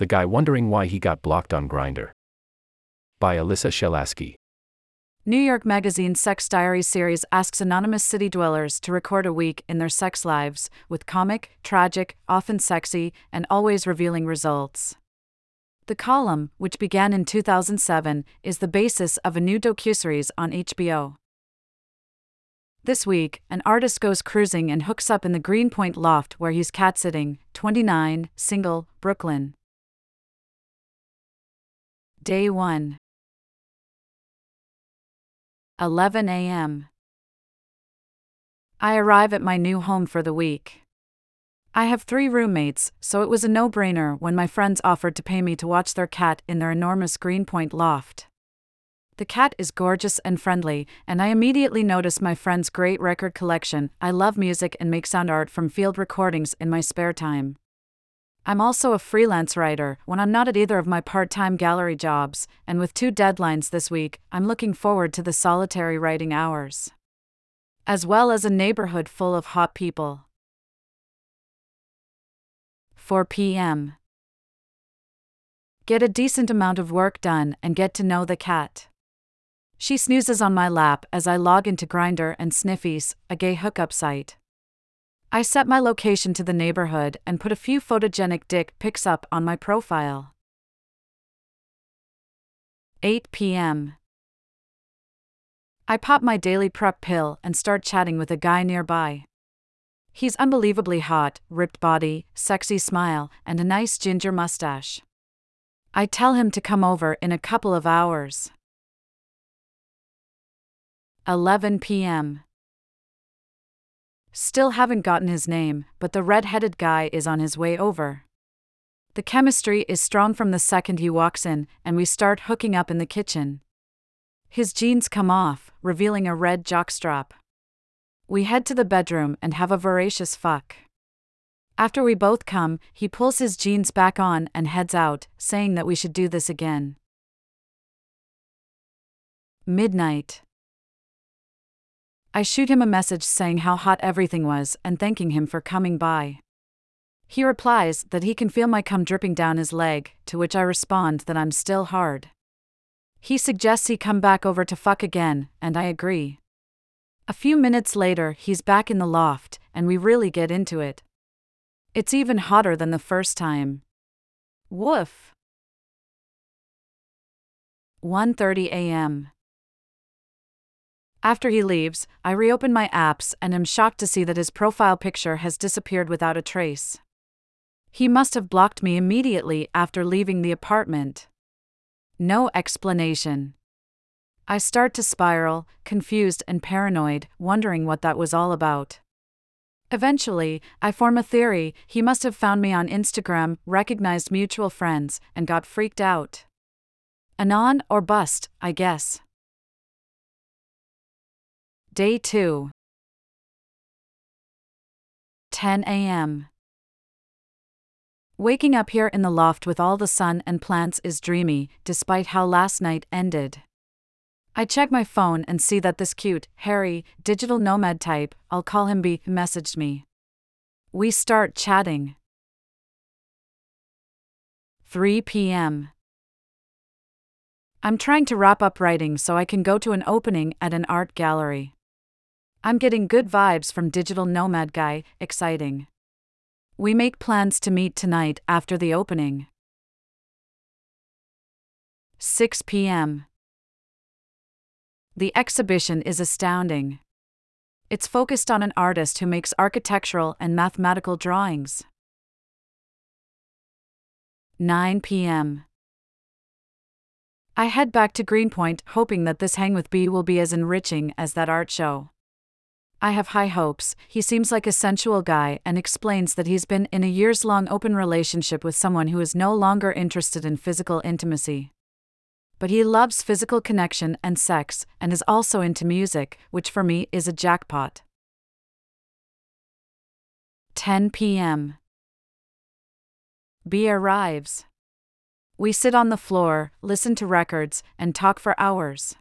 The Guy Wondering Why He Got Blocked on Grindr. By Alyssa Shelasky. New York Magazine Sex Diary series asks anonymous city dwellers to record a week in their sex lives, with comic, tragic, often sexy, and always revealing results. The column, which began in 2007, is the basis of a new docuseries on HBO. This week, an artist goes cruising and hooks up in the Greenpoint loft where he's cat sitting, 29, single, Brooklyn. Day 1 11 a.m. I arrive at my new home for the week. I have three roommates, so it was a no brainer when my friends offered to pay me to watch their cat in their enormous Greenpoint loft. The cat is gorgeous and friendly, and I immediately notice my friend's great record collection. I love music and make sound art from field recordings in my spare time. I'm also a freelance writer when I'm not at either of my part time gallery jobs, and with two deadlines this week, I'm looking forward to the solitary writing hours. As well as a neighborhood full of hot people. 4 p.m. Get a decent amount of work done and get to know the cat. She snoozes on my lap as I log into Grindr and Sniffies, a gay hookup site. I set my location to the neighborhood and put a few photogenic dick pics up on my profile. 8 p.m. I pop my daily PrEP pill and start chatting with a guy nearby. He's unbelievably hot, ripped body, sexy smile, and a nice ginger mustache. I tell him to come over in a couple of hours. 11 p.m. Still haven't gotten his name, but the red headed guy is on his way over. The chemistry is strong from the second he walks in, and we start hooking up in the kitchen. His jeans come off, revealing a red jockstrap. We head to the bedroom and have a voracious fuck. After we both come, he pulls his jeans back on and heads out, saying that we should do this again. Midnight. I shoot him a message saying how hot everything was and thanking him for coming by. He replies that he can feel my cum dripping down his leg, to which I respond that I'm still hard. He suggests he come back over to fuck again, and I agree. A few minutes later, he's back in the loft, and we really get into it. It's even hotter than the first time. Woof. 1:30 a.m. After he leaves, I reopen my apps and am shocked to see that his profile picture has disappeared without a trace. He must have blocked me immediately after leaving the apartment. No explanation. I start to spiral, confused and paranoid, wondering what that was all about. Eventually, I form a theory he must have found me on Instagram, recognized mutual friends, and got freaked out. Anon or bust, I guess. Day 2 10 a.m. Waking up here in the loft with all the sun and plants is dreamy, despite how last night ended. I check my phone and see that this cute, hairy, digital nomad type, I'll call him B, messaged me. We start chatting. 3 p.m. I'm trying to wrap up writing so I can go to an opening at an art gallery. I'm getting good vibes from Digital Nomad Guy, exciting. We make plans to meet tonight after the opening. 6 p.m. The exhibition is astounding. It's focused on an artist who makes architectural and mathematical drawings. 9 p.m. I head back to Greenpoint, hoping that this hang with B will be as enriching as that art show. I have high hopes. He seems like a sensual guy and explains that he's been in a years long open relationship with someone who is no longer interested in physical intimacy. But he loves physical connection and sex, and is also into music, which for me is a jackpot. 10 p.m. B arrives. We sit on the floor, listen to records, and talk for hours.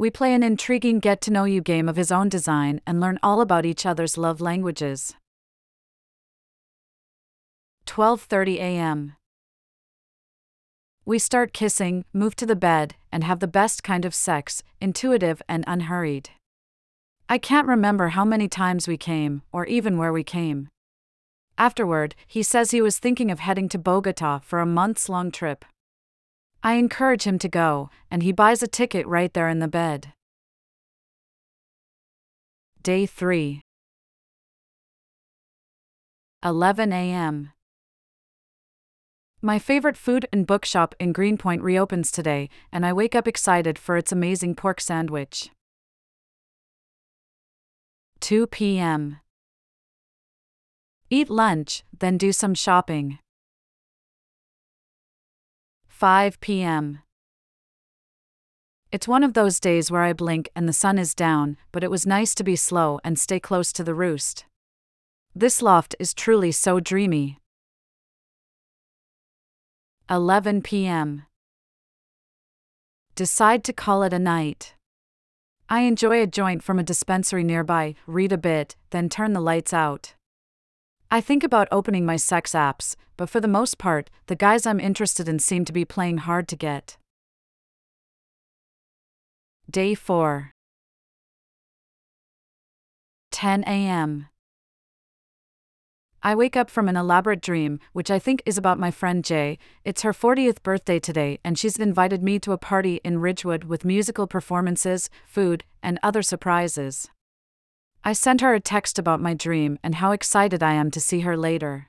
We play an intriguing get to know you game of his own design and learn all about each other's love languages. 12:30 a.m. We start kissing, move to the bed, and have the best kind of sex, intuitive and unhurried. I can't remember how many times we came, or even where we came. Afterward, he says he was thinking of heading to Bogota for a months long trip. I encourage him to go, and he buys a ticket right there in the bed. Day 3 11 a.m. My favorite food and bookshop in Greenpoint reopens today, and I wake up excited for its amazing pork sandwich. 2 p.m. Eat lunch, then do some shopping. 5 p.m. It's one of those days where I blink and the sun is down, but it was nice to be slow and stay close to the roost. This loft is truly so dreamy. 11 p.m. Decide to call it a night. I enjoy a joint from a dispensary nearby, read a bit, then turn the lights out. I think about opening my sex apps, but for the most part, the guys I'm interested in seem to be playing hard to get. Day 4 10 a.m. I wake up from an elaborate dream, which I think is about my friend Jay. It's her 40th birthday today, and she's invited me to a party in Ridgewood with musical performances, food, and other surprises. I sent her a text about my dream and how excited I am to see her later.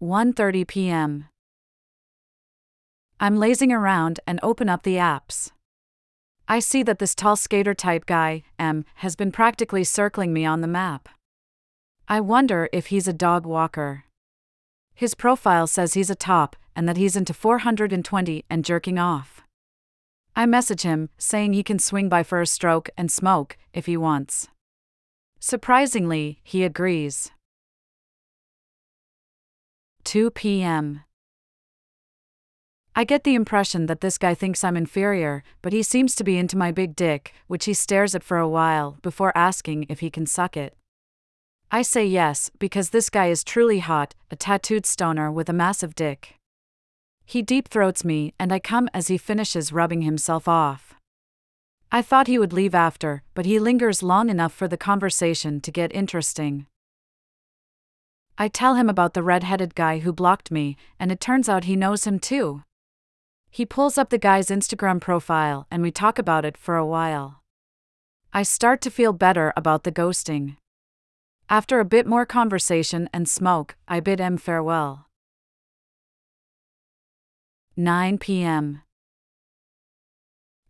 1:30 p.m. I'm lazing around and open up the apps. I see that this tall skater type guy, M, has been practically circling me on the map. I wonder if he's a dog walker. His profile says he's a top and that he's into 420 and jerking off. I message him, saying he can swing by for a stroke and smoke if he wants. Surprisingly, he agrees. 2 p.m. I get the impression that this guy thinks I'm inferior, but he seems to be into my big dick, which he stares at for a while before asking if he can suck it. I say yes, because this guy is truly hot, a tattooed stoner with a massive dick. He deep throats me, and I come as he finishes rubbing himself off. I thought he would leave after, but he lingers long enough for the conversation to get interesting. I tell him about the red headed guy who blocked me, and it turns out he knows him too. He pulls up the guy's Instagram profile, and we talk about it for a while. I start to feel better about the ghosting. After a bit more conversation and smoke, I bid M farewell. 9 p.m.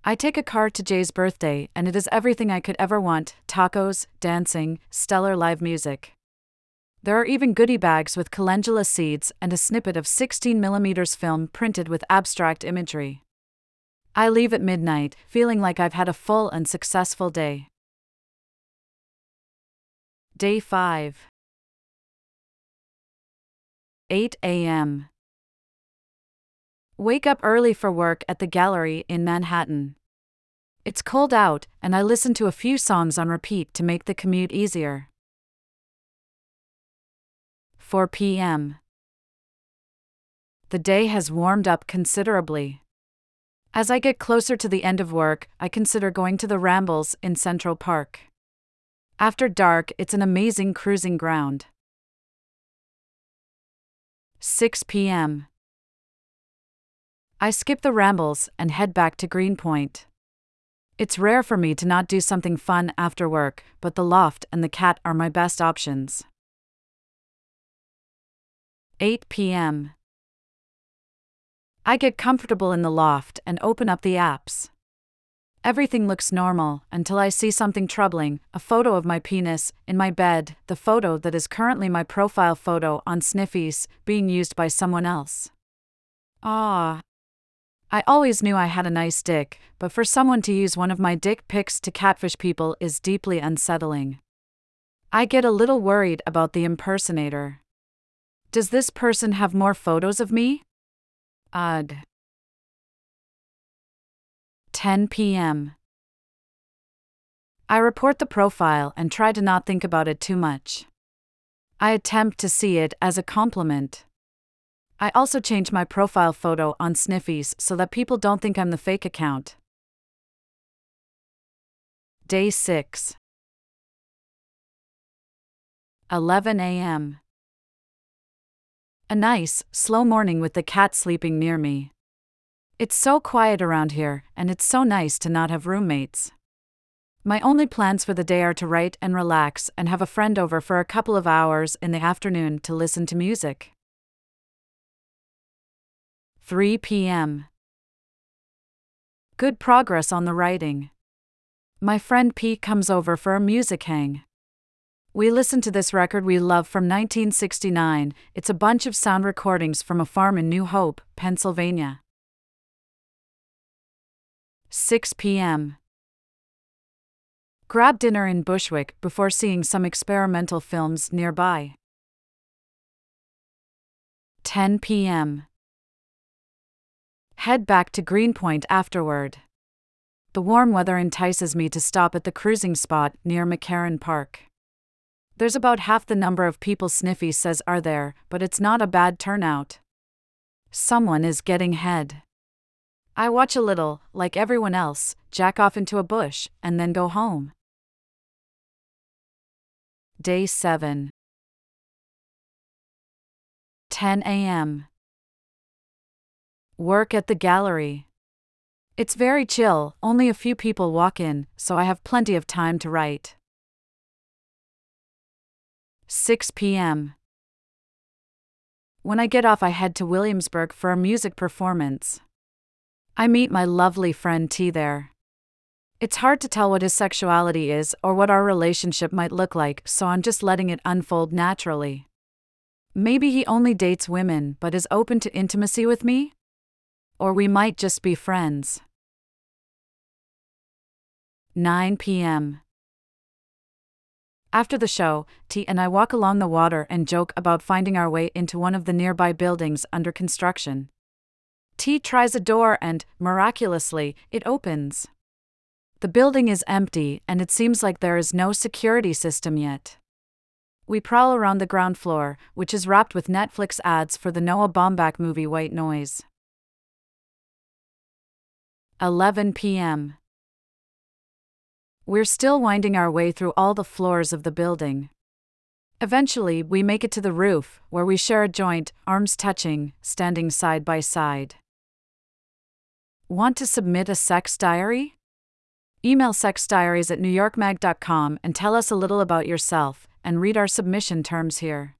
I take a car to Jay's birthday, and it is everything I could ever want tacos, dancing, stellar live music. There are even goodie bags with calendula seeds and a snippet of 16mm film printed with abstract imagery. I leave at midnight, feeling like I've had a full and successful day. Day 5 8 a.m. Wake up early for work at the gallery in Manhattan. It's cold out, and I listen to a few songs on repeat to make the commute easier. 4 p.m. The day has warmed up considerably. As I get closer to the end of work, I consider going to the Rambles in Central Park. After dark, it's an amazing cruising ground. 6 p.m. I skip the rambles and head back to Greenpoint. It's rare for me to not do something fun after work, but the loft and the cat are my best options. 8 p.m. I get comfortable in the loft and open up the apps. Everything looks normal until I see something troubling a photo of my penis in my bed, the photo that is currently my profile photo on Sniffies, being used by someone else. Ah. I always knew I had a nice dick, but for someone to use one of my dick pics to catfish people is deeply unsettling. I get a little worried about the impersonator. Does this person have more photos of me? Ugh. 10 p.m. I report the profile and try to not think about it too much. I attempt to see it as a compliment. I also change my profile photo on Sniffies so that people don't think I'm the fake account. Day 6 11 a.m. A nice, slow morning with the cat sleeping near me. It's so quiet around here, and it's so nice to not have roommates. My only plans for the day are to write and relax and have a friend over for a couple of hours in the afternoon to listen to music. 3 p.m. Good progress on the writing. My friend P comes over for a music hang. We listen to this record we love from 1969. It's a bunch of sound recordings from a farm in New Hope, Pennsylvania. 6 p.m. Grab dinner in Bushwick before seeing some experimental films nearby. 10 p.m. Head back to Greenpoint afterward. The warm weather entices me to stop at the cruising spot near McCarren Park. There's about half the number of people Sniffy says are there, but it's not a bad turnout. Someone is getting head. I watch a little, like everyone else, jack off into a bush, and then go home. Day 7 10 a.m. Work at the gallery. It's very chill, only a few people walk in, so I have plenty of time to write. 6 p.m. When I get off, I head to Williamsburg for a music performance. I meet my lovely friend T there. It's hard to tell what his sexuality is or what our relationship might look like, so I'm just letting it unfold naturally. Maybe he only dates women but is open to intimacy with me? Or we might just be friends. 9 p.m. After the show, T and I walk along the water and joke about finding our way into one of the nearby buildings under construction. T tries a door and, miraculously, it opens. The building is empty and it seems like there is no security system yet. We prowl around the ground floor, which is wrapped with Netflix ads for the Noah Baumbach movie White Noise. 11 p.m. We're still winding our way through all the floors of the building. Eventually, we make it to the roof, where we share a joint, arms touching, standing side by side. Want to submit a sex diary? Email sexdiaries at newyorkmag.com and tell us a little about yourself, and read our submission terms here.